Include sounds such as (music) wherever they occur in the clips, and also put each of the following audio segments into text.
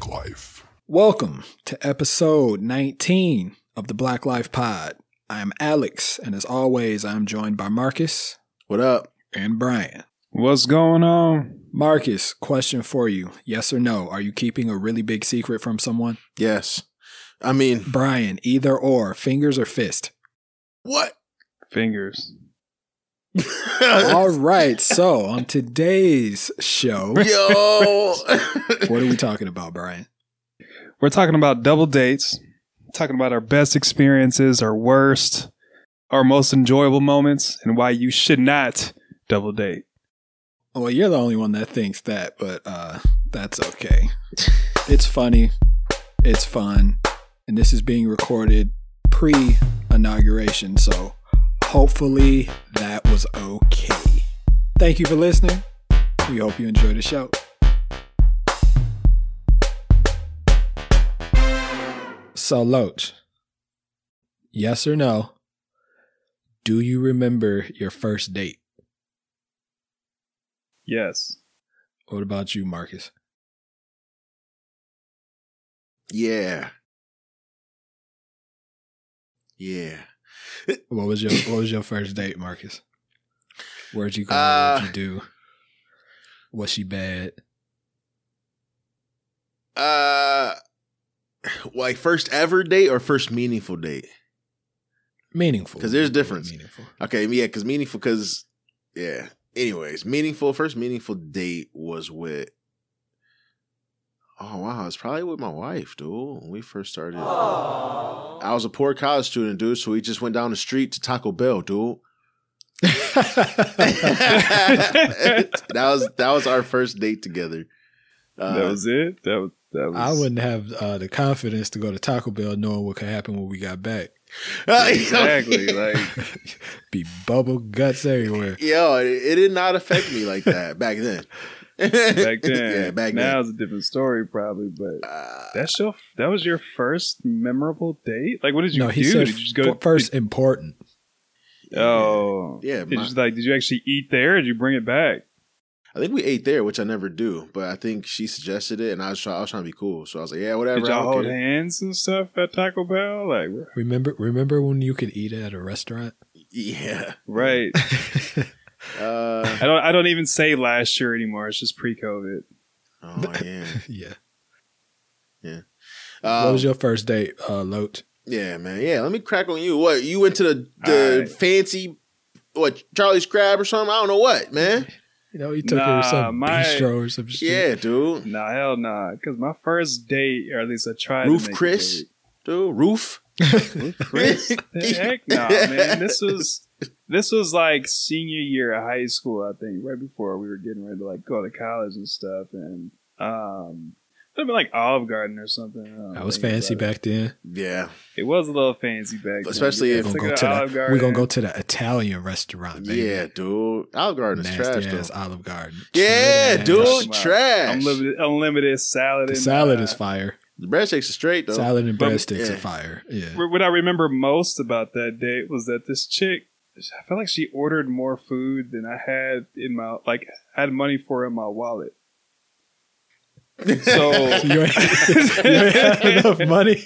Black Life. Welcome to episode 19 of the Black Life Pod. I am Alex, and as always, I'm joined by Markus What up? and Bryan. What's going on? Markus, question for you. Yes or no? Are you keeping a really big secret from someone? Yes. I mean, Bryan, either or, fingers or fist? what? Fingers. All right, so on today's show, (laughs) Yo. what are we talking about, Bryan? We're talking about double dates, talking about our best experiences, our worst, our most enjoyable moments, and why you should not double date. Well, you're the only one that thinks that, but uh, that's okay. It's funny, it's fun, and this is being recorded pre inauguration, so hopefully that was okay. Thank you for listening. We hope you enjoy the show. So, Loach, yes or no? Do you remember your first date? Yes. What about you, Markus? yeah. Yeah. What was your What was your first date, Markus? Where'd you go? Uh, What'd you do? Was she bad? Uh like first ever date or first meaningful date? Meaningful, because there's a difference. Meaningful. Okay, yeah, because meaningful because yeah. Anyways, meaningful first meaningful date was with Oh wow, it's probably with my wife, dude. When we first started. I was a poor college student, dude, so we just went down the street to Taco Bell, dude. (laughs) (laughs) that was that was our first date together. Uh, that was it. That was that was. I wouldn't have uh, the confidence to go to Taco Bell knowing what could happen when we got back. (laughs) exactly like Be bubble guts everywhere. Yo, it, it did not affect me like that back then. (laughs) back then. yeah, back now then. it's a different story, probably. But Uh, that's your that was your first memorable date. Like, what did you no, he do? said did you just go f- first important. Oh, Yeah, Did my- you like? Did you actually eat there? Or did you bring it back? I think we ate there, which I never do, but I think she suggested it, and I was try, I was trying to be cool, so I was like, "Yeah, whatever." Did y'all don't hold care. hands and stuff at Taco Bell? Like, Remember, remember when you could eat at a restaurant? Yeah. right? (laughs) Uh, I don't. I don't even say last year anymore. It's just pre-COVID. oh (laughs) yeah. yeah. Um, what was your first date, uh, Loach? yeah, man. Yeah, let me crack on you. What you went to the the Alright. fancy what Charlie's Crab or something? I don't know what, man. You know, he took her to some my- bistro or some shit. Yeah, dude. Nah, hell nah. Because my first date, or at least I tried. Roof to make Chris? A date. Dude, roof. Roof Chris? The (laughs) heck nah, man. This was this was like senior year of high school, I think, right before we were getting ready to like go to college and stuff, and um. It'd been like Olive Garden or something. I don't That was fancy about it. back then. Yeah. It was a little fancy back then. Especially if- We're gonna, go to Olive the, Garden. we're gonna go to the Italian restaurant, baby. Yeah, dude. Olive Garden is trash, ass though. Olive Garden. Yeah, Trash. dude. Wow. Trash. Unlimited, unlimited salad. The and, salad uh, is fire. The bread shakes are straight, though. Salad and But- breadsticks yeah. are fire. Yeah. What I remember most about that date was that this chick, I felt like she ordered more food than I had in my like had money for in my wallet. (laughs) So you ain't, you ain't have (laughs) enough money. (laughs)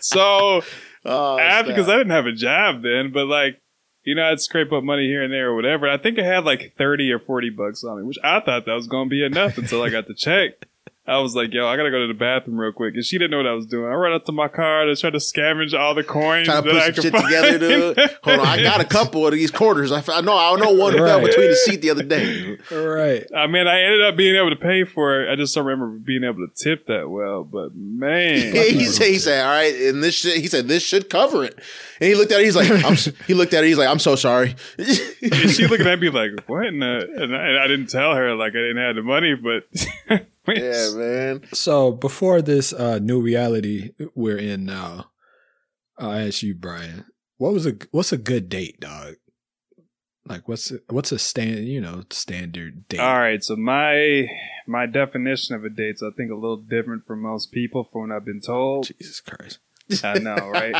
so Oh, after because. I didn't have a job then, but like you know I'd scrape up money here and there or whatever. I think I had like thirty or forty bucks on me, which I thought that was going to be enough until I got the check. I was like, yo, I gotta go to the bathroom real quick. And she didn't know what I was doing. I ran up to my car to try to scavenge all the coins. Trying to that I put some could shit together, dude. (laughs) Hold on, I got a couple of these quarters. I know, I know one fell between the seat the other day. Right. I mean, I ended up being able to pay for it. I just don't remember being able to tip that well. But man, (laughs) he said, he said, all right, and this shit, he said, this should cover it. And he looked at it, he's like, I'm, he looked at it, he's like, I'm so sorry. (laughs) and she looking at me like, "What?" And, uh, and, I, and I didn't tell her like I didn't have the money, but yeah, man. So before this uh, new reality we're in now, I'll ask you, Bryan, what was a what's a good date, dog? Like what's a, what's a stand you know standard date? All right, so my my definition of a date's I think a little different from most people from what I've been told. Jesus Christ. I know, (laughs) right?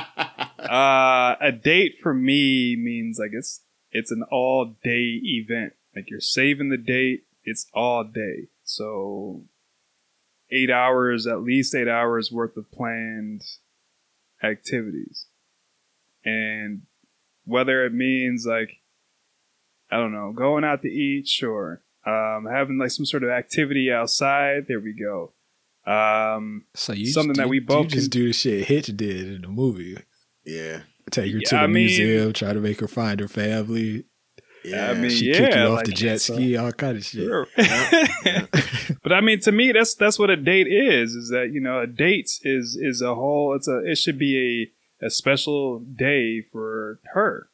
uh, a date for me means like it's it's an all day event. Like you're saving the date. It's all day. So eight hours, at least eight hours worth of planned activities. And whether it means like, I don't know, going out to eat, sure. Um, having like some sort of activity outside, there we go. Um, So you Something that you- we both you just can- do the shit Hitch did in the movie. Yeah. Take her Yeah, to the I mean- museum, try to make her find her family. Yeah. I mean, She yeah, kick you off like, the jet so- ski, all kind of shit. Sure. (laughs) (laughs) but I mean, to me, that's that's what a date is. Is that you know, a date is is a whole. It's a. It should be a a special day for her.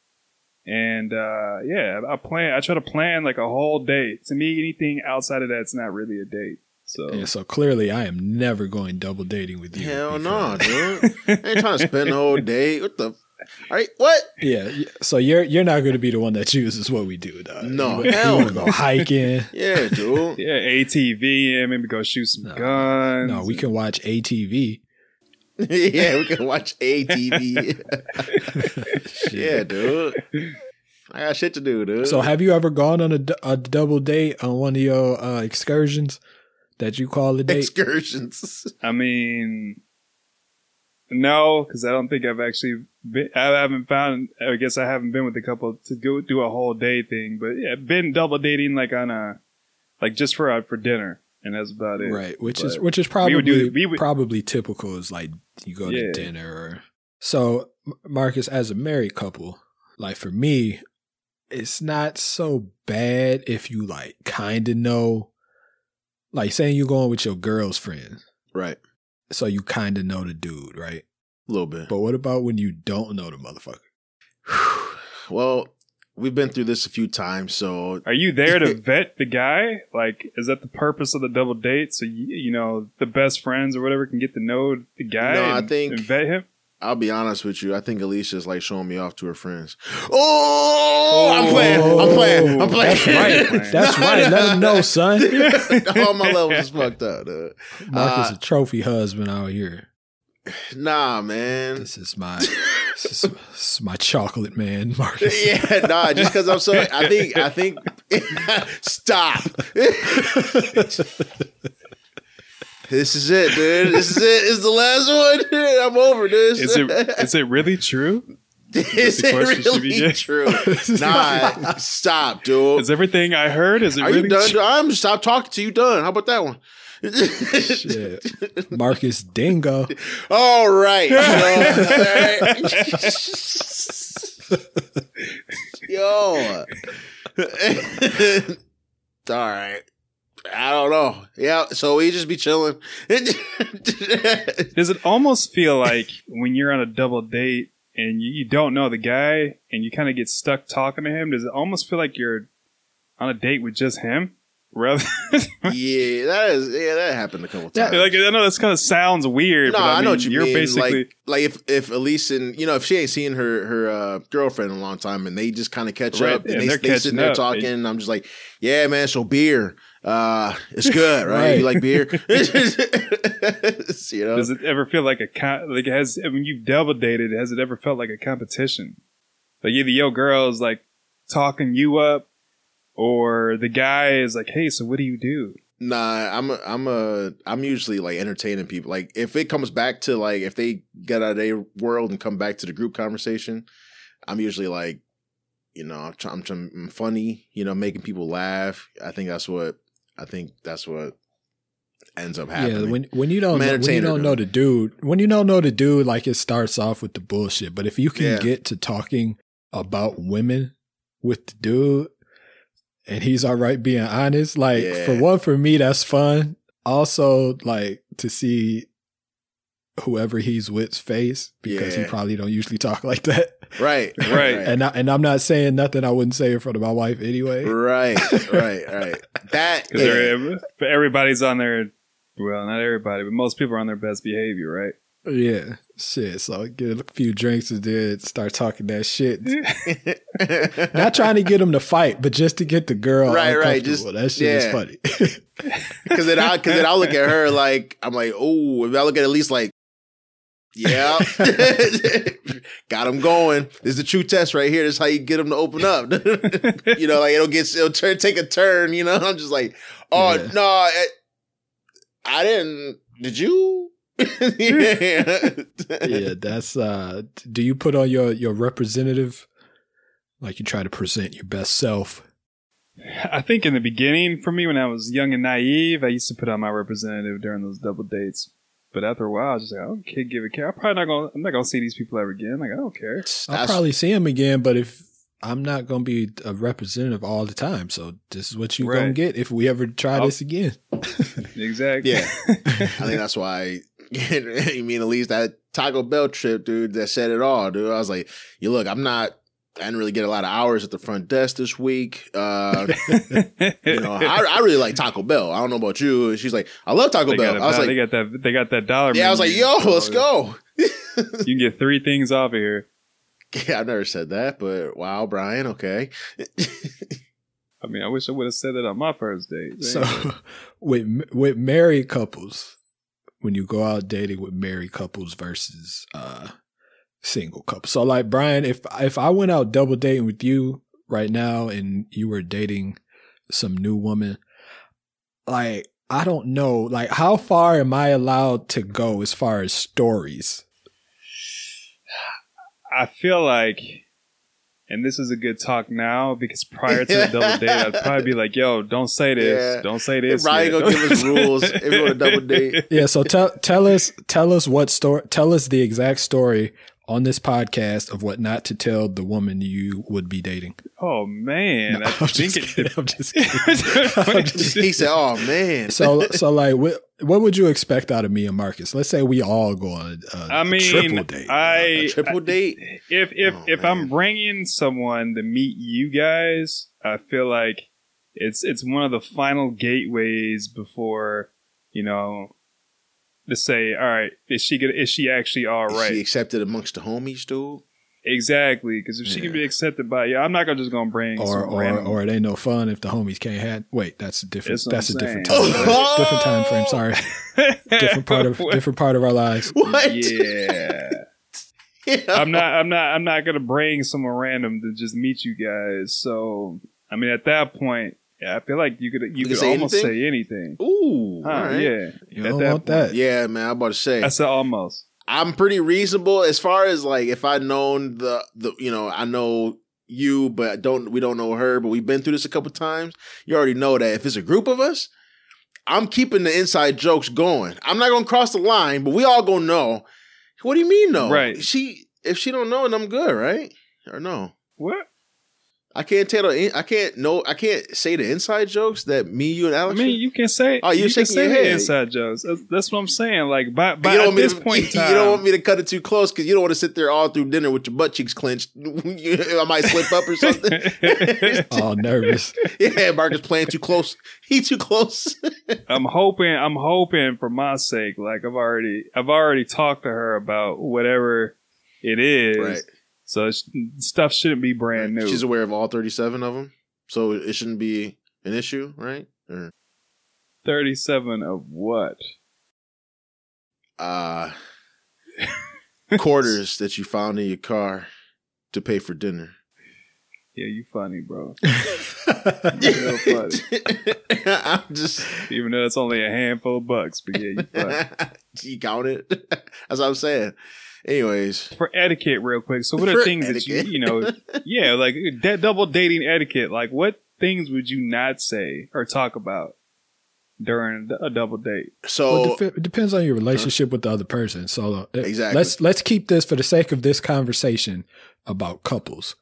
And uh yeah, I plan. I try to plan like a whole date. To me, anything outside of that's not really a date. So Yeah, so clearly I am never going double dating with you. Hell no, because- dude. (laughs) I ain't trying to spend the whole day. What the? All right, what? Yeah, so you're you're not going to be the one that chooses what we do, though. No, you, hell want to go hiking? (laughs) Yeah, dude. yeah, ATV and maybe go shoot some No. guns. No, we can watch ATV. (laughs) yeah, we can watch ATV. (laughs) yeah, dude. I got shit to do, dude. So, have you ever gone on a, a double date on one of your uh, excursions that you call a date? excursions. I mean, no, because I don't think I've actually been. I haven't found. I guess I haven't been with a couple to go do a whole day thing. But yeah, been double dating like on a, like just for uh, for dinner, and that's about it. right, which is which is probably would do- we would- probably typical. Is like you go to dinner. Or, so, Markus, as a married couple, like for me, it's not so bad if you like kind of know, like saying you're going with your girl's friends, right. So you kind of know the dude, right? A little bit. But what about when you don't know the motherfucker? (sighs) well, we've been through this a few times, so Are you there to (laughs) vet the guy? Like, is that the purpose of the double date? So you, you know the best friends or whatever can get to know the guy. No, I think- and vet him. I'll be honest with you. I think Alicia's like showing me off to her friends. Oh, I'm playing. I'm playing. I'm playing. That's right. (laughs) That's right. Let him know, son. (laughs) All my levels is fucked up, dude. Markus, Uh, a trophy husband out here. Nah, man. This is my this is, this is my chocolate man, (laughs) Markus. yeah, nah, just because I'm so I think I think stop. This is it, dude. This is it. This is the last one. (laughs) I'm over this. Is it (laughs) is it really true? is the it question should be really true? (laughs) Nah, stop, dude. Is everything I heard? Is it Are really you done? true? I'm stop talking to you. Done. How about that one? Shit. Markus Dingo. All right. Yo. All right. I don't know. Yeah, so we just be chilling. Does (laughs) it almost feel like when you're on a double date and you, you don't know the guy and you kind of get stuck talking to him? Does it almost feel like you're on a date with just him? Rather, (laughs) yeah, that is yeah, that happened a couple times. Yeah, like I know this kind of sounds weird. no, but I, I, know mean, what you you're mean. basically like, like if if Elise and you know if she ain't seen her her uh, girlfriend in a long time and they just kind of catch Right, up and and they they're they sitting there talking, and I'm just like, yeah, man, so beer, uh, it's good, right? Right. You like beer? (laughs) (laughs) you know, Does it ever feel like a con- like has when you've double dated? Has it ever felt like a competition? Like either your girl is like talking you up, or the guy is like, "Hey, so what do you do?" Nah, I'm a, I'm a I'm usually like entertaining people. Like if it comes back to like if they get out of their world and come back to the group conversation, I'm usually like, you know, I'm, I'm, I'm funny, you know, making people laugh. I think that's what I think that's what ends up happening. Yeah, when when you don't know, when you don't know the dude, when you don't know the dude, like it starts off with the bullshit. But if you can Yeah. get to talking about women with the dude, and he's all right being honest, like Yeah. for one, for me that's fun. Also, like to see whoever he's with's face because he probably don't usually talk (laughs) like that. Right, (laughs) right, And I, and I'm not saying nothing I wouldn't say in front of my wife anyway. right, (laughs) right, right. That Because yeah. everybody's on their well, not everybody, but most people are on their best behavior, right? Yeah, shit. So get a few drinks and then start talking that shit. (laughs) Not trying to get him to fight, but just to get the girl Right, right, just- that shit yeah. is funny. Because then I, because then I look at her like I'm like, oh, if I look at at least like, yeah, (laughs) (laughs) got him going. This is the true test right here. This is how you get them to open up. (laughs) you know, like it'll get, it'll turn, take a turn. You know, I'm just like, oh Yeah. no, it, I didn't. Did you? yeah. yeah, that's. uh Do you put on your your representative? Like you try to present your best self. I think in the beginning, for me, when I was young and naive, I used to put on my representative during those double dates. But after a while, I was just like, I don't care, give a care. I'm probably not gonna. I'm not gonna see these people ever again. Like I don't care. I'll That's- probably see him again, but if I'm not going to be a representative all the time, so this is what you're going to get if we ever try I'll- this again. (laughs) Exactly. Yeah. (laughs) I think that's why. (laughs) you mean at least that Taco Bell trip, dude, that said it all, dude. I was like, you look, I'm not. I didn't really get a lot of hours at the front desk this week. Uh, (laughs) you know, I, I really like Taco Bell. I don't know about you. She's like, I love Taco they Bell. a, I was like, they got that. They got that dollar. yeah, I was like, yo, So let's go. (laughs) You can get three things off of here. (laughs) Yeah, I've never said that, but wow, Bryan, okay. I mean, I wish I would have said it on my first date. So with with married couples, when you go out dating with married couples versus uh single couple. So like Bryan, if if I went out double dating with you right now and you were dating some new woman, like I don't know, like how far am I allowed to go as far as stories? I feel like, and this is a good talk now because prior to the (laughs) double date, I'd probably be like, "Yo, don't say this. Yeah. Don't say this." Yet. gonna give us rules if you want a double date. (laughs) Yeah, so tell tell us tell us what story tell us the exact story on this podcast of what not to tell the woman you would be dating. Oh man, No, I I'm think just it. kidding. I'm just (laughs) kidding. I'm just- he said, "Oh man." so so like what what would you expect out of me and Markus? Let's say we all go on a, a I mean, triple date. I a triple date. if if Oh, if man. I'm bringing someone to meet you guys, I feel like it's it's one of the final gateways before you know to say, all right, is she gonna is she actually all Is right? She accepted amongst the homies, dude. exactly, because if she can be accepted by you, I'm not gonna just gonna bring or some or random. or it ain't no fun if the homies can't have. Wait, that's a different. That's what That's a I'm different saying. time. frame. (laughs) different time frame. Sorry, (laughs) different part of different part of our lives. What? Yeah. (laughs) Yeah. I'm not I'm not I'm not gonna bring someone random to just meet you guys. So I mean at that point, yeah, I feel like you could you can could say almost anything? say anything. Ooh. Huh, all right. Yeah. You At don't that want point. that. Yeah, man. I'm about to say. I said almost. I'm pretty reasonable as far as like if I'd known the the you know I know you but don't we don't know her but we've been through this a couple times. You already know that if it's a group of us, I'm keeping the inside jokes going. I'm not gonna cross the line, but we all gonna know. What do you mean no? Right. She if she don't know, and I'm good, right? Or no? What? I can't tell the I can't know I can't say the inside jokes that me you and Alex. I mean, you can say. Oh, you're you can shaking say your the head. inside jokes. That's, that's what I'm saying. Like, by, But by you don't at want me this to, point in time, (laughs) you don't want me to cut it too close because you don't want to sit there all through dinner with your butt cheeks clenched. (laughs) I might slip up or something. (laughs) All nervous. yeah, Markus playing too close. He too close. I'm hoping. I'm hoping for my sake. Like I've already, I've already talked to her about whatever it is. right. So it's, stuff shouldn't be brand new. She's aware of all 37 of them, so it shouldn't be an issue, right? Or, 37 of what? uh, (laughs) quarters that you found in your car to pay for dinner. Yeah, you funny, bro. (laughs) Yeah, funny. (laughs) I'm just. Even though it's only a handful of bucks, but yeah, you funny. you count it. That's what I'm saying. Anyways, For etiquette, real quick. So, what are For things that you, you know, (laughs) yeah, like that double dating etiquette? Like, what things would you not say or talk about during a double date? so Well, it defe- it depends on your relationship with the other person. So uh, Exactly. let's let's keep this for the sake of this conversation about couples.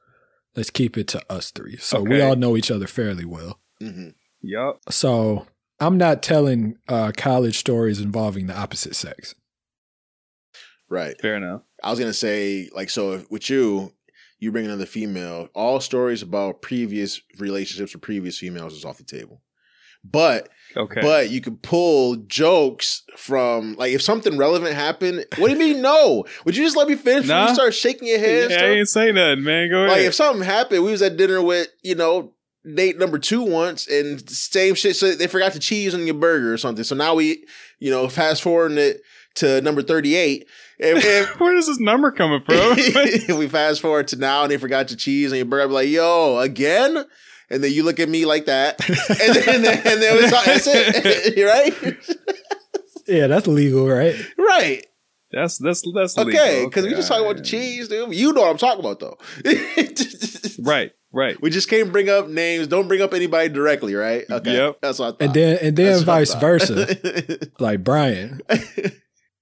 Let's keep it to us three. So we all know each other fairly well. mhm. Yup. So I'm not telling uh, college stories involving the opposite sex. Right. Fair enough. I was gonna say, like, so if, with you, you bring another female. All stories about previous relationships with previous females is off the table. But Okay. but you could pull jokes from like if something relevant happened. What do you mean no? Would you just let me finish? Nah. You start shaking your head. and yeah, I ain't say nothing, man. Go ahead. Like if something happened, we was at dinner with you know date number two once, and same shit. So they forgot the cheese on your burger or something. So now we you know fast forwarding it to number thirty eight. And, and (laughs) Where is this number coming from? If (laughs) (laughs) we fast forward to now, and they forgot your cheese and your burger. I'm like, yo, again. And then you look at me like that, and then and then, and then it's, that's it, You're right? yeah, that's legal, right? Right. That's that's that's Okay, legal. because we just talking about the cheese, dude. You know what I'm talking about, though. Right, right. We just can't bring up names. Don't bring up anybody directly, right? Okay. Yep. That's what I thought. And then and then That's vice versa. Like Bryan,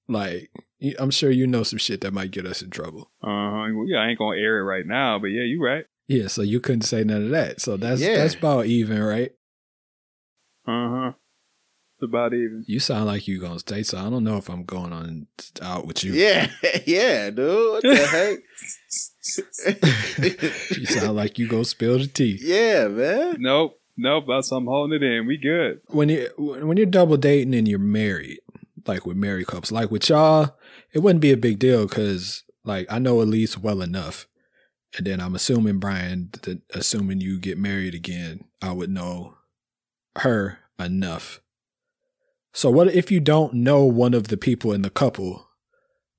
like I'm sure you know some shit that might get us in trouble. Uh huh. Yeah, I ain't gonna air it right now, but yeah, you right. Yeah, so you couldn't say none of that. So that's Yeah. that's about even, right? Uh huh. It's about even. You sound like you gonna stay, so I don't know if I'm going on out with you. yeah, (laughs) yeah, dude. What the heck? (laughs) You sound like you gonna spill the tea. yeah, man. Nope, nope. That's I'm holding it in. We good. When you when you're double dating and you're married, like with married couples, like with y'all, it wouldn't be a big deal because like I know Elise well enough, and then I'm assuming Bryan, that assuming you get married again, I would know her enough. So what if you don't know one of the people in the couple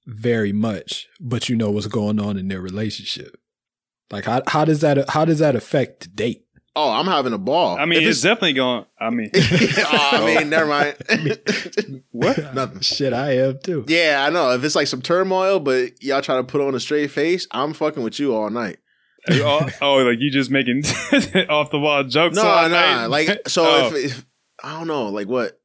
very much, but you know what's going on in their relationship? Like how how does that how does that affect the date? Oh, I'm having a ball. I mean, If it's, definitely going. I mean, (laughs) oh, I mean, (laughs) never mind. (laughs) What? Nothing. Shit, I am too. Yeah, I know. If it's like some turmoil, but y'all try to put on a straight face, I'm fucking with you all night. oh, oh, like you just making off the wall jokes. No, all nah. night? Like, so Oh. if, if I don't know, like what?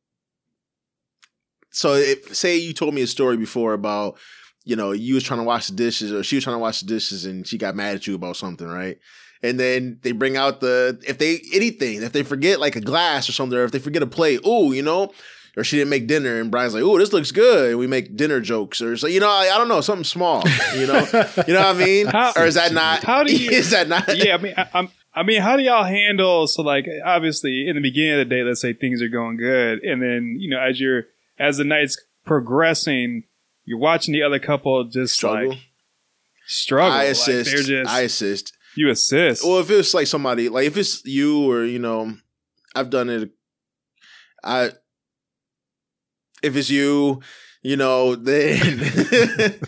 So if say you told me a story before about, you know, you was trying to wash the dishes or she was trying to wash the dishes and she got mad at you about something, right? And then they bring out the if they anything, if they forget like a glass or something, or if they forget a plate, ooh, you know, or she didn't make dinner and Bryan's like, ooh, this looks good. And we make dinner jokes or so, you know, I, I don't know, something small, you know, (laughs) you know what I mean? How- or is that not? how do you- (laughs) Is that not? (laughs) yeah, I mean, I, I'm. I mean, how do y'all handle? So, like, obviously, in the beginning of the day, let's say things are going good, and then you know, as you're as the night's progressing, you're watching the other couple just Struggle. like struggle. I Like, assist. they're just I assist. You assist. Well, if it's like somebody, like if it's you or you know, I've done it. I if it's you, you know, (laughs) then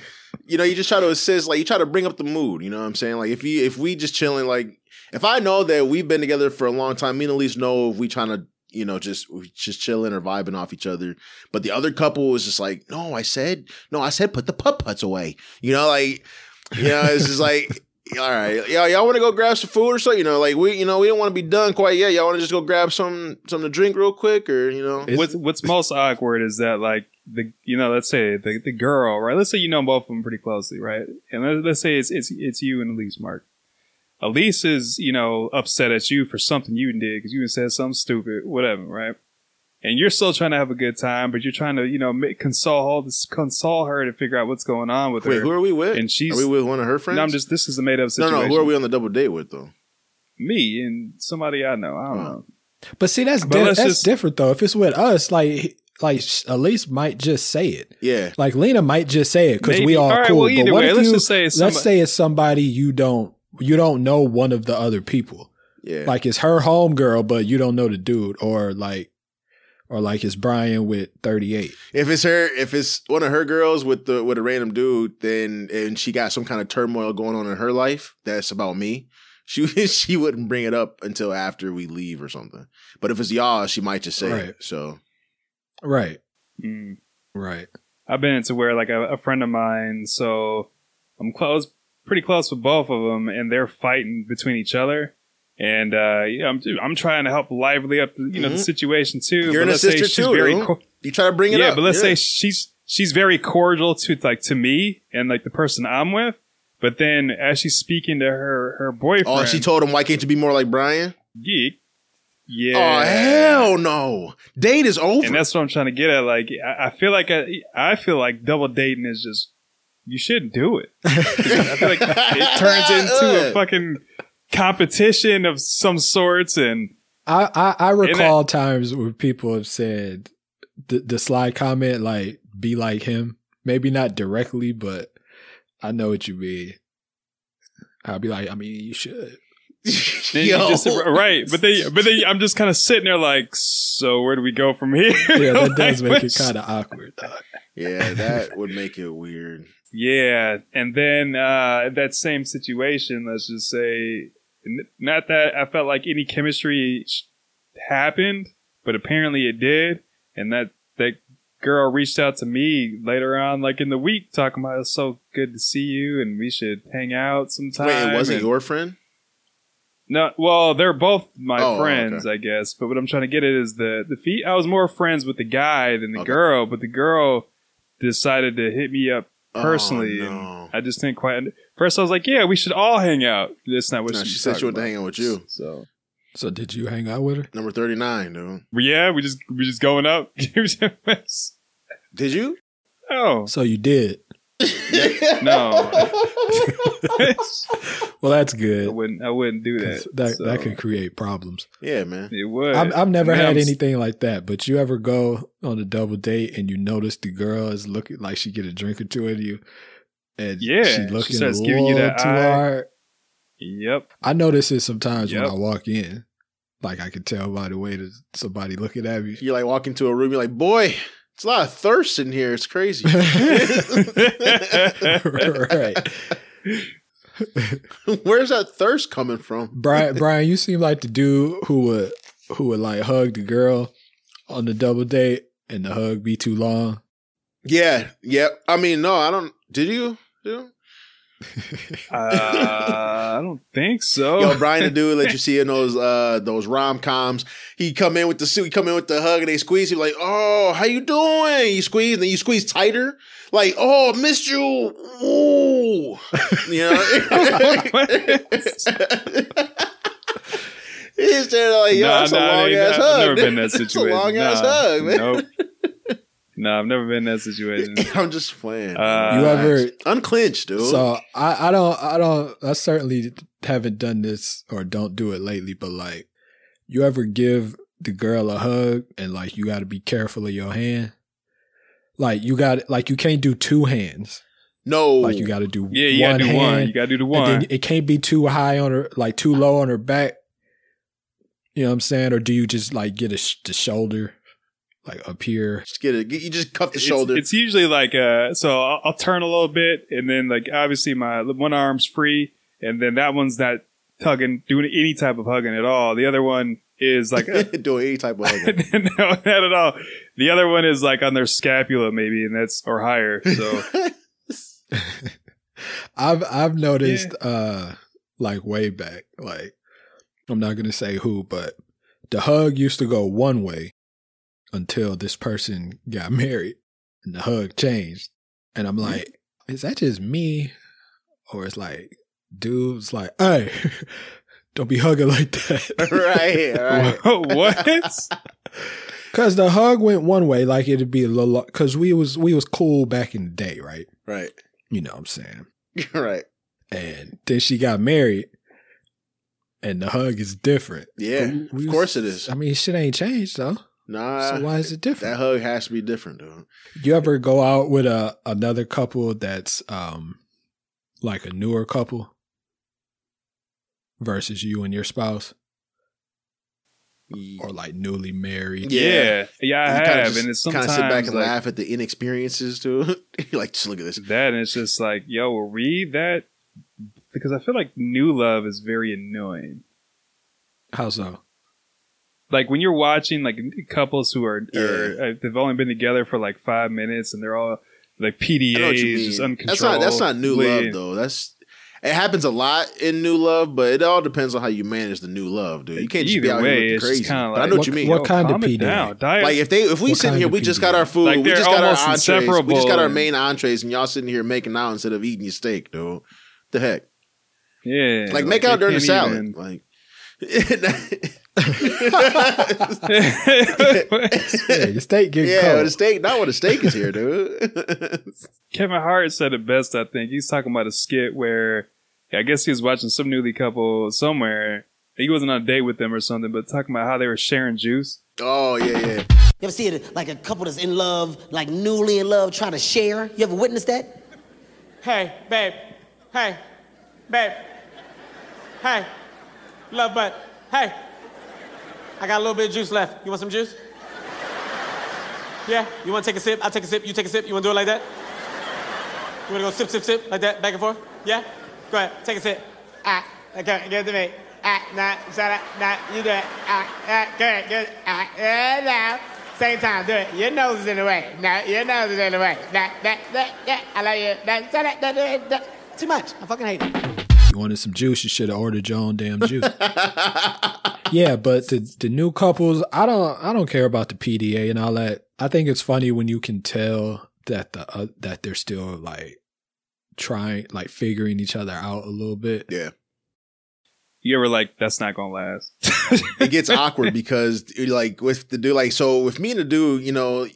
you know, you just try to assist. Like you try to bring up the mood. You know what I'm saying? Like if you if we just chilling, like if I know that we've been together for a long time, me and least know if we trying to. You know, just just chilling or vibing off each other. But the other couple was just like, no, I said, no, I said, put the putt putts away. You know, like, you know, it's just like, all right, y'all, y'all want to go grab some food or something? You know, like we, you know, we don't want to be done quite yet. Y'all want to just go grab some something to drink real quick, or you know, Is- what's what's most awkward is that like the you know let's say the, the girl right? Let's say you know both of them pretty closely right? And let, let's say it's it's it's you and Elise Mark. Elise is you know upset at you for something you did because you said something stupid whatever right and you're still trying to have a good time but you're trying to you know make, console console her to figure out what's going on with wait, her Wait, who are we with? and she's are we with one of her friends? no I'm just this is a made up no, situation no. Who are we on the double date with though? me and somebody I know I don't Oh. know But see, that's But di- that's just- different though. If it's with us, like like Elise might just say it. Yeah, Like Lena might just say it because we Maybe. all, All right, cool. well, either but what way, if let's you, just say it's let's somebody- say it's somebody you don't you don't know one of the other people. yeah. Like it's her home girl, but you don't know the dude, or like or like it's Bryan with thirty eight. if it's her, if it's one of her girls with the with a random dude, then and she got some kind of turmoil going on in her life that's about me. She (laughs) she wouldn't bring it up until after we leave or something. But if it's y'all, she might just say Right. it. So Right, Mm. right. I've been into where like a, a friend of mine, so I'm close, pretty close with both of them, and they're fighting between each other. And uh, yeah, I'm I'm trying to help lively up you know the Mhm. situation too. You're but an let's say sister she's too, very co- you try to bring it yeah, up. but let's say she's she's very cordial to like to me and like the person I'm with. But then as she's speaking to her her boyfriend, oh, she told him, "Why can't you be more like Bryan?" geek, yeah, Oh hell no! Date is over. and that's what I'm trying to get at. Like, I, I feel like I, I feel like double dating is just you shouldn't do it. (laughs) I feel like it turns into a (laughs) fucking competition of some sorts, and I I, I that- recall times where people have said the, the slide comment like "be like him." Maybe not directly, but I know what you mean. I'll be like, I mean, you should. (laughs) then Yo. you just right. But then, but then I'm just kind of sitting there like, so where do we go from here? Yeah, that (laughs) does make it kind of awkward. Though. yeah, that would make it weird. Yeah, and then uh, that same situation, let's just say, n- not that I felt like any chemistry happened, but apparently it did, and that that girl reached out to me later on, like in the week, talking about it's so good to see you and we should hang out sometime. Wait, it wasn't and- your friend? No, well, they're both my Oh, friends, okay. I guess. But what I'm trying to get at is the the feet. I was more friends with the guy than the Okay. girl, but the girl decided to hit me up oh, personally, Oh, and. I just didn't quite. Under- First, I was like, "Yeah, we should all hang out." That's not what No, she, she was said she talking wanted to about. hang out with you. So So did you hang out with her? Number 39, dude. Well, yeah, we just we just going up. (laughs) Did you? oh So you did. (laughs) no, (laughs) Well, that's I good. wouldn't. I wouldn't do 'cause that. That So, that could create problems. yeah, man. It would. I've, I've never I had I'm anything like that. But you ever go on a double date and you notice the girl is looking like she get a drink or two at you, and Yeah, she she looking a starts little giving you that too eye. hard. Yep. I notice it sometimes when I walk in. Like I can tell by the way that somebody looking at me. You like walk into a room, you're like, boy, it's a lot of thirst in here. It's crazy. (laughs) right. (laughs) Where's that thirst coming from? Bryan, Bryan, you seem like the dude who would who would like hug the girl on the double date and the hug be too long. Yeah, yeah. I mean, no, I don't. Did you? You? Uh, I don't think so. Yo, Bryan, the dude let you see in those uh those rom coms. He come in with the suit, he come in with the hug, and they squeeze. He like, oh, how you doing? You squeeze, and then you squeeze tighter. Like, oh, missed you. Ooh, you know. (laughs) (laughs) He's there like, yo, Nah, that's a long ass I've hug. never been in that (laughs) That's a situation. long ass hug, man. Nope. No, I've never been in that situation. (laughs) I'm just playing. Uh, You ever- unclench, dude? So I, I don't I don't I certainly haven't done this or don't do it lately, but like you ever give the girl a hug and like you gotta be careful of your hand? Like you got like you can't do two hands. no, Like you gotta do Yeah, you one gotta do one. hand, You gotta do the and one. then it can't be too high on her like too low on her back. You know what I'm saying? Or do you just like get a sh- the shoulder like up here? just get it. You just cuff the It's- shoulder. It's, usually like uh, so I'll, I'll turn a little bit, and then like obviously my one arm's free, and then that one's not tugging, doing any type of hugging at all. The other one is like (laughs) doing any type of (laughs) hugging. no, not at all. The other one is like on their scapula, maybe, and that's or higher. So (laughs) I've I've noticed uh like way back, like I'm not gonna say who, but the hug used to go one way until this person got (laughs) married and the hug changed. And I'm mm-hmm. like, is that just me? Or it's like dudes like, hey, (laughs) don't be hugging like that. (laughs) right, right. what? Cause the hug went one way, like it'd be a little cause we was we was cool back in the day, right? Right. You know what I'm saying? Right. and then she got married and the hug is different Yeah. But we Of was- course it is. i mean shit ain't changed though Nah. so why is it different? that hug has to be different, dude. you ever go out with a another couple that's um like a newer couple versus you and your spouse or like newly married Yeah. Yeah, yeah, I You have, just and it's kind of sit back and like, laugh at the inexperiences, dude. (laughs) You're like, just look at this. that, and it's just like, yo, were we that? Because I feel like new love is very annoying. how so Like when you're watching like couples who are, Yeah. or uh, they've only been together for like five minutes and they're all like I know what you PDAs, just uncontrolled. That's not that's not new love though. That's it happens a lot in new love, but it all depends on how you manage the new love, dude. You can't just be Either out way, here looking it's just crazy. kinda But I know what, What- you mean. what kind of calm it PDA? down. Diet- like if they if we sitting here, we just got our food, Like, we just got our entrees, we just got our main entrees, and y'all sitting here making out instead of eating your steak, dude. The heck, yeah, like make out during the salad, even- like. (laughs) yeah your steak get yeah, cold with a steak, not when the steak is here, dude. Kevin Hart said it best, I think. He's talking about a skit where I guess he was watching some newly couple somewhere. He wasn't on a date with them or something, but talking about how they were sharing juice. oh yeah, yeah. You ever see it like a couple that's in love, like newly in love, trying to share? You ever witnessed that? Hey, babe. Hey, babe. Hey, love butt. Hey, I got a little bit of juice left. You want some juice? Yeah? You want to take a sip? I'll take a sip. You take a sip. You want to do it like that? You want to go sip, sip, sip like that, back and forth? Yeah? Go ahead. Take a sip. Ah, okay, give it to me. Ah, nah, shut up. Nah, you do it. Ah, ah, go ahead, good. Ah, yeah, now. Same time, do it. Your nose is in the way. Now, your nose is in the way. That, that, that, that. I like you. That, that, that, that, that. Too much. I fucking hate it. You wanted some juice, you should have ordered your own damn juice. (laughs) yeah, but the the new couples, I don't I don't care about the PDA and all that. I think it's funny when you can tell that the uh, that they're still like trying like figuring each other out a little bit. Yeah. You ever like that's not gonna last? it gets awkward (laughs) because like with the dude, like so with me and the dude, you know,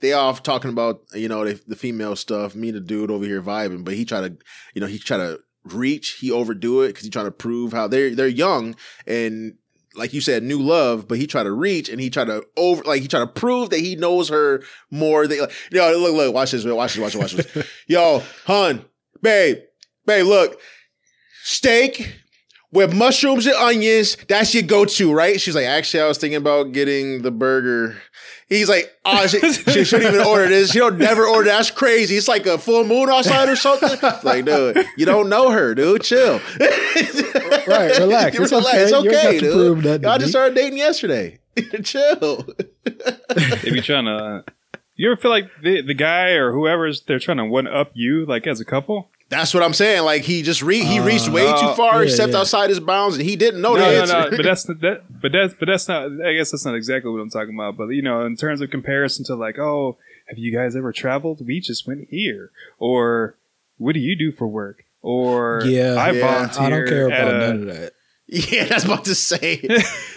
they off talking about you know the, the female stuff. Me and the dude over here vibing, but he try to, you know, he try to reach, he overdo it because he trying to prove how they're they're young and like you said, new love, but he tried to reach and he tried to over, like he tried to prove that he knows her more. Than, like, yo, look, look, watch this, watch this, watch this, watch this. (laughs) yo, hun, babe, babe, look, steak with mushrooms and onions. That's your go-to, right? She's like, actually, I was thinking about getting the burger. He's like, oh, she, (laughs) she shouldn't even order this. She don't never order. That's crazy. It's like a full moon outside or something. Like, dude, you don't know her, dude. Chill. right, (laughs) relax. It's relax. okay, It's okay you don't have to prove dude. that to just started dating yesterday. (laughs) Chill. They be trying to. Uh, you ever feel like the the guy or whoever's they're trying to one up you like as a couple? That's what I'm saying. Like he just re- he reached way too Uh, far. he yeah, stepped yeah. outside his bounds, and he didn't know no, the no, answer. no. But that's (laughs) that. But that's but that's not. I guess that's not exactly what I'm talking about. But you know, in terms of comparison to like, oh, have you guys ever traveled? We just went here. Or what do you do for work? Or Yeah, I yeah. volunteer. I don't care about a- none of that. (laughs) yeah, that's about to say.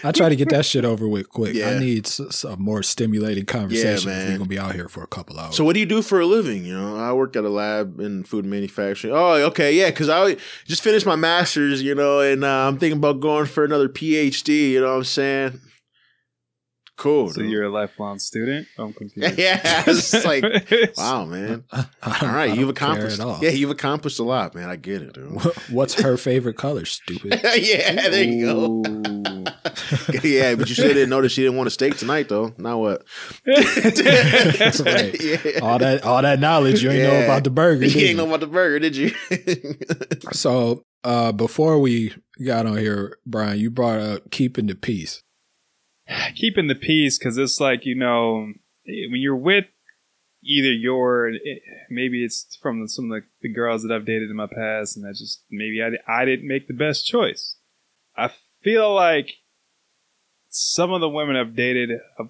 I try to get that shit over with quick. Yeah. I need a more stimulating conversation. if man. We're gonna be out here for a couple hours. So what do you do for a living? You know, I work at a lab in food manufacturing. Oh, okay, yeah, because I just finished my master's. You know, and uh, I'm thinking about going for another PhD. You know what I'm saying? Cool. So dude. you're a lifelong student. I'm (laughs) confused. yeah, it's like (laughs) wow, man. All right, I don't you've care accomplished. at all. Yeah, you've accomplished a lot, man. I get it, dude. What's her (laughs) favorite color? Stupid. yeah, there you go. Yeah, but you still didn't notice she didn't want a steak tonight, though. Now what? That's right. Yeah. All that all that knowledge you ain't know about the burger. You did ain't you? know about the burger, did you? So uh, before we got on here, Brian, you brought up keeping the peace. Keeping the peace because it's like you know when you're with either your maybe it's from some of the, the girls that I've dated in my past and that just maybe I, I didn't make the best choice. I feel like some of the women I've dated have,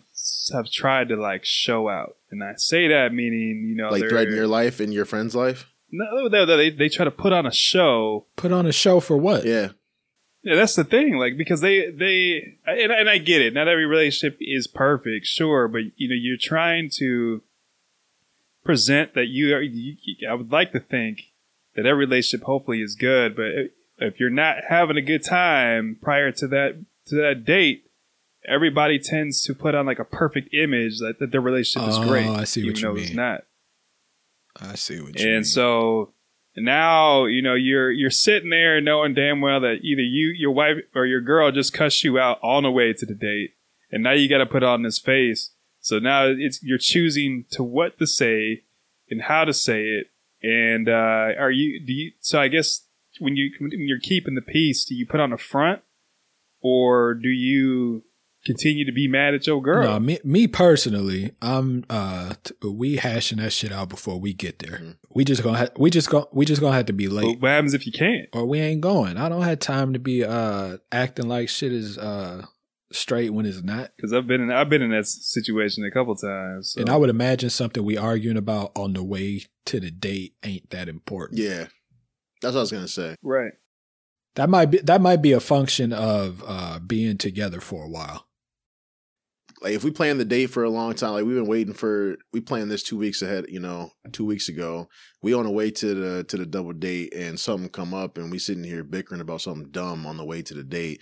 have tried to like show out, and I say that meaning you know like threaten your life and your friend's life. no they, they they try to put on a show Put on a show for what? Yeah, Yeah, that's the thing. Like because they they and, and I get it. Not every relationship is perfect, sure, but you know you're trying to present that you are. You, I would like to think that every relationship hopefully is good, but if you're not having a good time prior to that to that date, everybody tends to put on like a perfect image that, that their relationship is Oh, great. I see what even you though it's mean. not. I see what you mean. And so now, you know, you're you're sitting there knowing damn well that either you, your wife, or your girl just cussed you out on the way to the date, and now you got to put on this face. So now it's you're choosing to what to say and how to say it. And uh, are you do you? So I guess when you when you're keeping the peace, do you put on a front, or do you continue to be mad at your girl? No, me, me personally, I'm uh, t- we hashing that shit out before we get there. Mm-hmm. We just gonna ha- we just go we just gonna have to be But late, what happens if you can't? or we ain't going. I don't have time to be uh acting like shit is uh straight when it's not. Because I've been in I've been in that situation a couple times. so- And I would imagine something we arguing about on the way to the date ain't that important. yeah. That's what I was gonna say. right. That might be that might be a function of uh being together for a while. Like if we plan the date for a long time, like we've been waiting for, we planned this two weeks ahead. You know, two weeks ago, we on the way to the to the double date, and something come up, and we sitting here bickering about something dumb on the way to the date.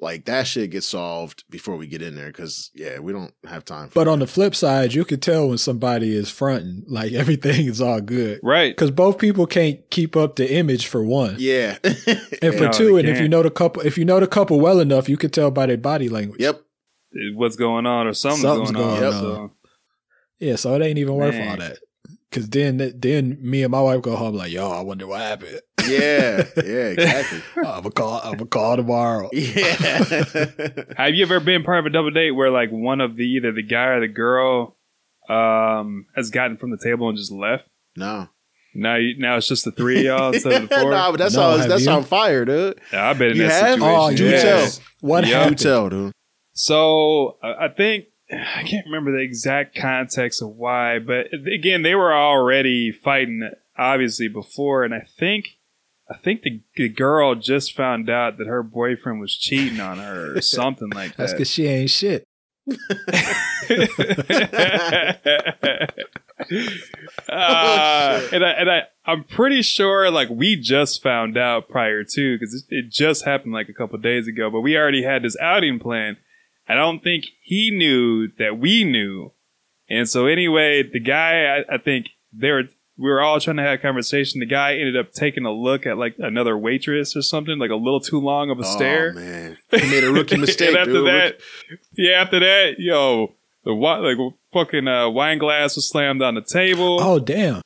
Like that shit gets solved before we get in there, because yeah, we don't have time. For But on the flip side, you could tell when somebody is fronting, like (laughs) everything is all good. Right. Because both people can't keep up the image for one. yeah, (laughs) And for No, two, they and if you know the couple, if you know the couple well enough, you could tell by their body language. yep, What's going on or something's, Something's going, going on. on. So. Yeah, so it ain't even worth Man. all that. Cause then, then me and my wife go home like, yo, I wonder what happened. Yeah, yeah, (laughs) exactly. I'm gonna call. I'm gonna call tomorrow. (laughs) Yeah. (laughs) Have you ever been part of a double date where like one of the either the guy or the girl um has gotten from the table and just left? no. Now you, now it's just the three of y'all instead of the four. no, but that's No, all. That's you? on fire, dude. Yeah, I've been in You that have? situation. Oh, Do yeah. tell. What Yeah. Do happened? tell, dude. So I I think (sighs) I can't remember the exact context of why, but again, they were already fighting obviously before, and I think I think the, the girl just found out that her boyfriend was cheating on her or (laughs) something like that. That's because she ain't shit. (laughs) uh, (laughs) and I, and I, I'm pretty sure like we just found out prior to because it, it just happened like a couple days ago, but we already had this outing plan. I don't think he knew that we knew, and so anyway, the guy I, I think they were we were all trying to have a conversation. The guy ended up taking a look at like another waitress or something, like a little too long of a stare. Oh man, he made a rookie (laughs) mistake, and after dude. that, yeah, after that, yo, the wi- like fucking uh, wine glass was slammed on the table. Oh damn!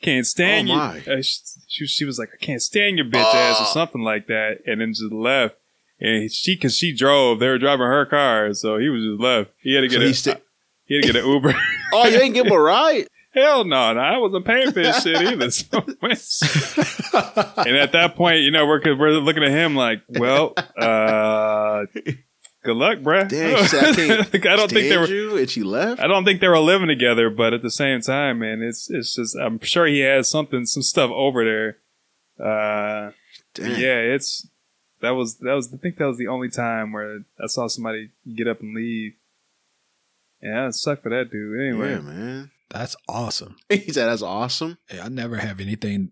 can't stand Oh, you. my. Uh, she, she, she was like, I can't stand your bitch ass or Oh. something like that, and then just left. And she, cause she drove, they were driving her car, so he was just left. He had to So get he a, sta- he had to get an Uber. (laughs) oh, you ain't give him a ride. (laughs) Hell no, no, I wasn't paying for this shit either. So, (laughs) and at that point, you know, we're we're looking at him like, well, uh, good luck, bruh. Damn, she I I don't think they were. you, and she left. I don't think they were living together, but at the same time, man, it's it's just I'm sure he has something, some stuff over there. Uh, yeah, it's that was that was I think that was the only time where I saw somebody get up and leave. Yeah, it sucked for that dude. Anyway, Yeah, man. That's awesome. (laughs) He said that's awesome. Hey, I never have anything.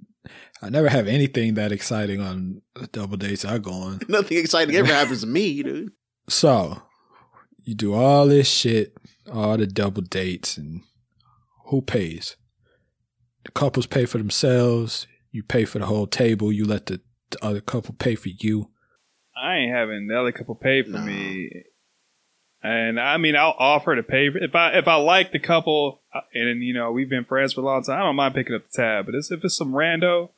I never have anything that exciting on the double dates I go on. (laughs) Nothing exciting ever happens to me, dude. So you do all this shit, all the double dates, and who pays? The couples pay for themselves. You pay for the whole table. You let the, the other couple pay for you. I ain't having the other couple pay for No. me. And I mean, I'll offer to pay for if I if I like the couple, uh, and you know we've been friends for a long time. I don't mind picking up the tab, but it's, if it's some rando,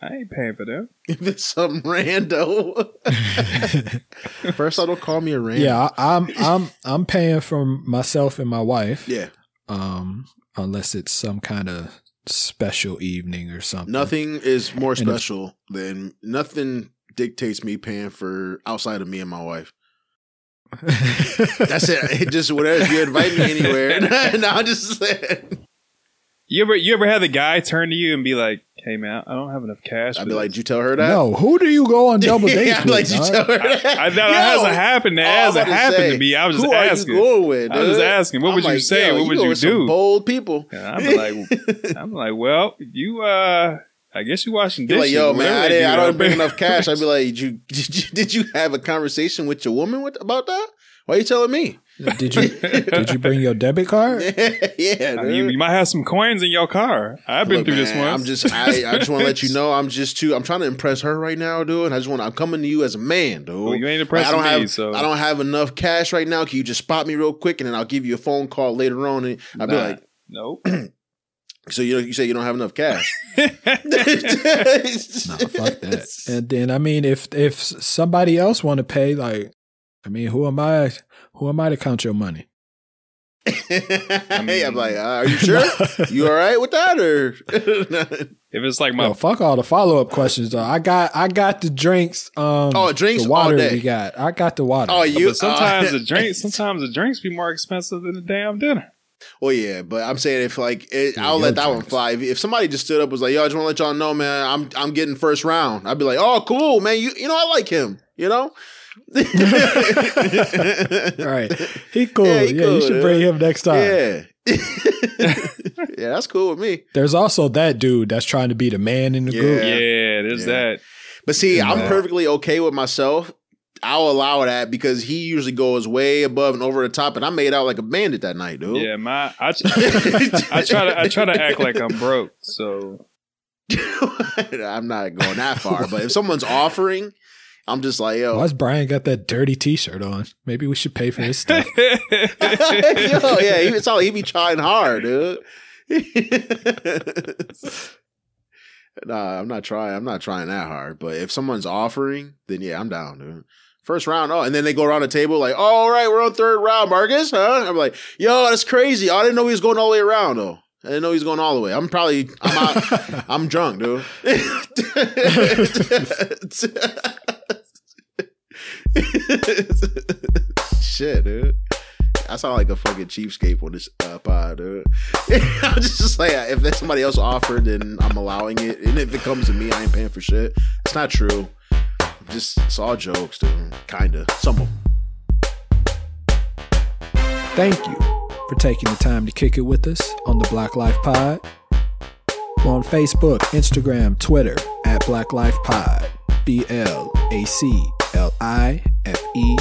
I ain't paying for them. (laughs) If it's some rando. (laughs) First, I don't call me a rando. yeah, I, I'm I'm I'm paying for myself and my wife. Yeah. Um, unless it's some kind of special evening or something. Nothing is more And if- special than nothing dictates me paying for outside of me and my wife. (laughs) That's it. It just whatever you invite me anywhere. (laughs) (laughs) no, I'm just saying. You ever you ever had the guy turn to you and be like, "Hey man, I don't have enough cash." I'd for be like, "Did you tell her that?" no, who do you go on double dates yeah, I'd be with? like, "Did you tell her that?" I, that Yo, hasn't happened. That oh, hasn't about to happened say, to me. I was just who asking. Are you going with, I was just asking, what I'm would you say? yo, What would you with some do? Bold people. And I'm like, I'm like, well, you uh, I guess you washing You're dishes. like, yo, man, I, didn't, do I out don't bring (laughs) enough cash. I'd be like, did you, (laughs) did you did you have a conversation with your woman with, about that? Why are you telling me? Did you did you bring your debit card? (laughs) yeah, I mean, you, you might have some coins in your car. I've been Look, through this man, once. I'm just, I, I just want to let you know, I'm just too, I'm trying to impress her right now, dude. And I just want, I'm coming to you as a man, dude. Well, you ain't Like, I impressing don't me, have, so I don't have enough cash right now. Can you just spot me real quick, and then I'll give you a phone call later on, and I'll be like, nope. (clears throat) so you, you say you don't have enough cash? (laughs) No, fuck that. And then I mean, if if somebody else want to pay, like, I mean, who am I? Who am I to count your money? I hey, I'm like, uh, are you sure? you all right with that, or? (laughs) If it's like my No, fuck all the follow up questions though. I got I got the drinks. Um, Oh, drinks the water all day. we got. I got the water. oh, you? but sometimes uh, the (laughs) drinks, sometimes the drinks be more expensive than the damn dinner. Well, yeah, but I'm saying if like it, Yeah, I'll let that one fly. If, if somebody just stood up and was like, "Yo, I just want to let y'all know, man, I'm I'm getting first round," I'd be like, "Oh, cool, man. You you know I like him. You know." (laughs) All right, he cool. Yeah, Yeah, he you should dude. bring him next time. Yeah. (laughs) yeah, that's cool with me. There's also that dude that's trying to be the man in the group. Yeah. Yeah, there's Yeah. that. But see, I'm perfectly okay with myself. I'll allow that because he usually goes way above and over the top, and I made out like a bandit that night, dude. Yeah, my I, (laughs) I try to I try to act like I'm broke. So (laughs) I'm not going that far, but if someone's offering, I'm just like, yo, Why's Bryan got that dirty T-shirt on? Maybe we should pay for his stuff. (laughs) yo, yeah, he, it's all he be trying hard, dude. Nah, I'm not trying. I'm not trying that hard. But if someone's offering, then yeah, I'm down, dude. First round, oh, and then they go around the table like, oh, all right, we're on third round, Markus, huh? I'm like, yo, that's crazy. I didn't know he was going all the way around though. I didn't know he was going all the way. I'm probably, I'm out, (laughs) I'm drunk, dude. (laughs) Shit, dude. I sound like a fucking cheapskate on this uh, pod, dude. (laughs) I'm just, just like, if there's somebody else offered, then I'm allowing it. And if it comes to me, I ain't paying for shit. It's not true. Just, saw jokes. Kinda. Some of them. Thank you for taking the time to kick it with us on the Blac Life Pod. We're on Facebook, Instagram, Twitter at Blac Life Pod. B L A C L I F E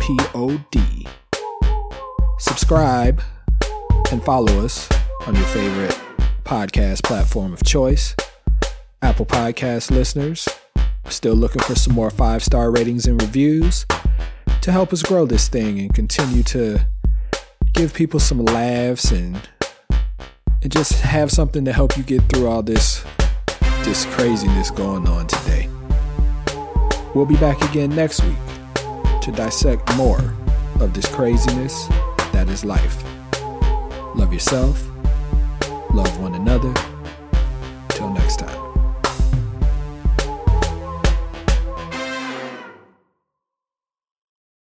P O D. Subscribe and follow us on your favorite podcast platform of choice. Apple Podcast listeners, still looking for some more five star ratings and reviews to help us grow this thing and continue to give people some laughs and and just have something to help you get through all this this craziness going on today. We'll be back again next week to dissect more of this craziness that is life. Love yourself, love one another,